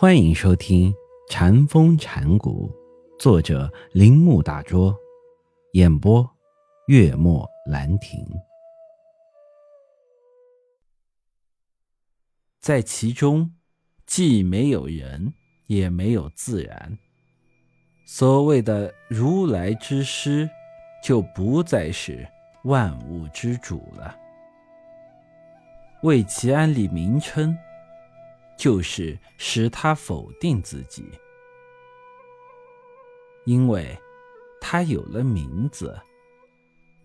欢迎收听《禅风禅谷，作者铃木大拙，演播月末兰亭。在其中，既没有人，也没有自然。所谓的如来之师，就不再是万物之主了。为其安立名称。就是使他否定自己，因为他有了名字。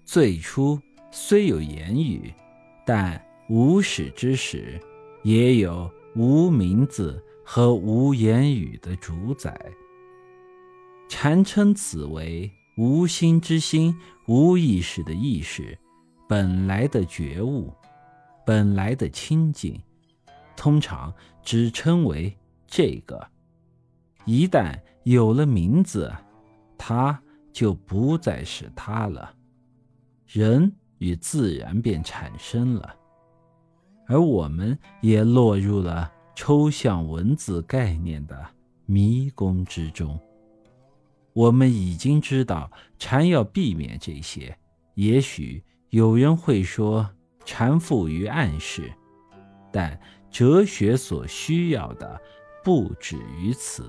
最初虽有言语，但无始之时，也有无名字和无言语的主宰。禅称此为无心之心、无意识的意识，本来的觉悟，本来的清净。通常只称为这个，一旦有了名字，它就不再是它了，人与自然便产生了，而我们也落入了抽象文字概念的迷宫之中。我们已经知道禅要避免这些，也许有人会说禅富于暗示，但。哲学所需要的不止于此，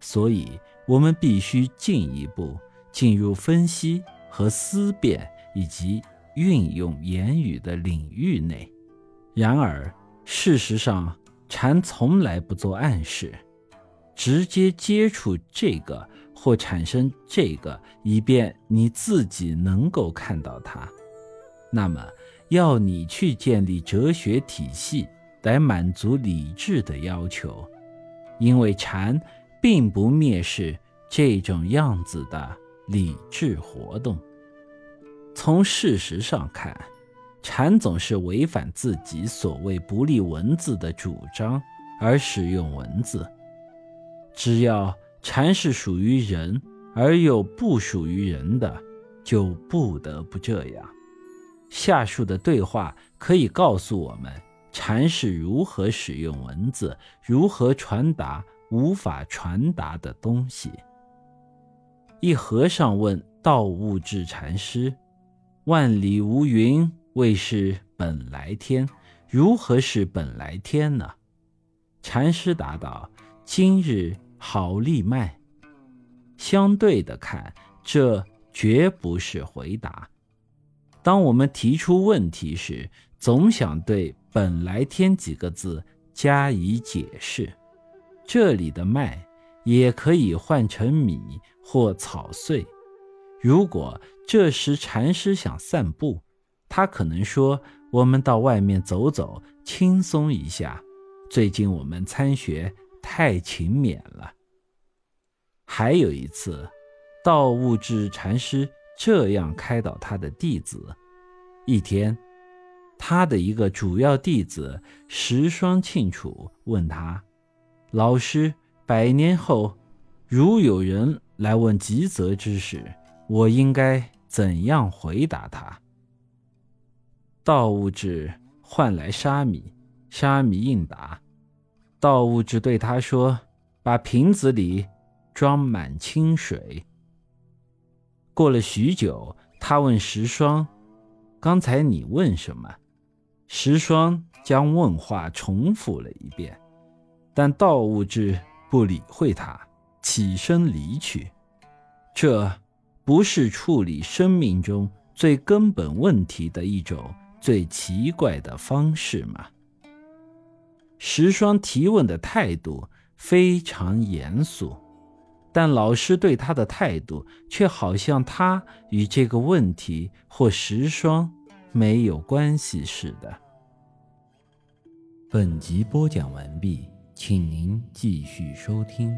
所以我们必须进一步进入分析和思辨以及运用言语的领域内。然而，事实上，禅从来不做暗示，直接接触这个或产生这个，以便你自己能够看到它。那么，要你去建立哲学体系。来满足理智的要求，因为禅并不蔑视这种样子的理智活动。从事实上看，禅总是违反自己所谓不立文字的主张而使用文字。只要禅是属于人而又不属于人的，就不得不这样。下述的对话可以告诉我们。禅是如何使用文字，如何传达无法传达的东西？一和尚问道悟智禅师：“万里无云，谓是本来天，如何是本来天呢？”禅师答道：“今日好利卖。”相对的看，这绝不是回答。当我们提出问题时，总想对。本来天几个字加以解释，这里的麦也可以换成米或草穗。如果这时禅师想散步，他可能说：“我们到外面走走，轻松一下。最近我们参学太勤勉了。”还有一次，道悟智禅师这样开导他的弟子：一天。他的一个主要弟子石双庆楚问他：“老师，百年后，如有人来问吉泽之事，我应该怎样回答他？”道悟智唤来沙弥，沙弥应答。道物质对他说：“把瓶子里装满清水。”过了许久，他问石霜：“刚才你问什么？”石霜将问话重复了一遍，但道物质不理会他，起身离去。这不是处理生命中最根本问题的一种最奇怪的方式吗？石霜提问的态度非常严肃，但老师对他的态度却好像他与这个问题或石双。没有关系似的。本集播讲完毕，请您继续收听。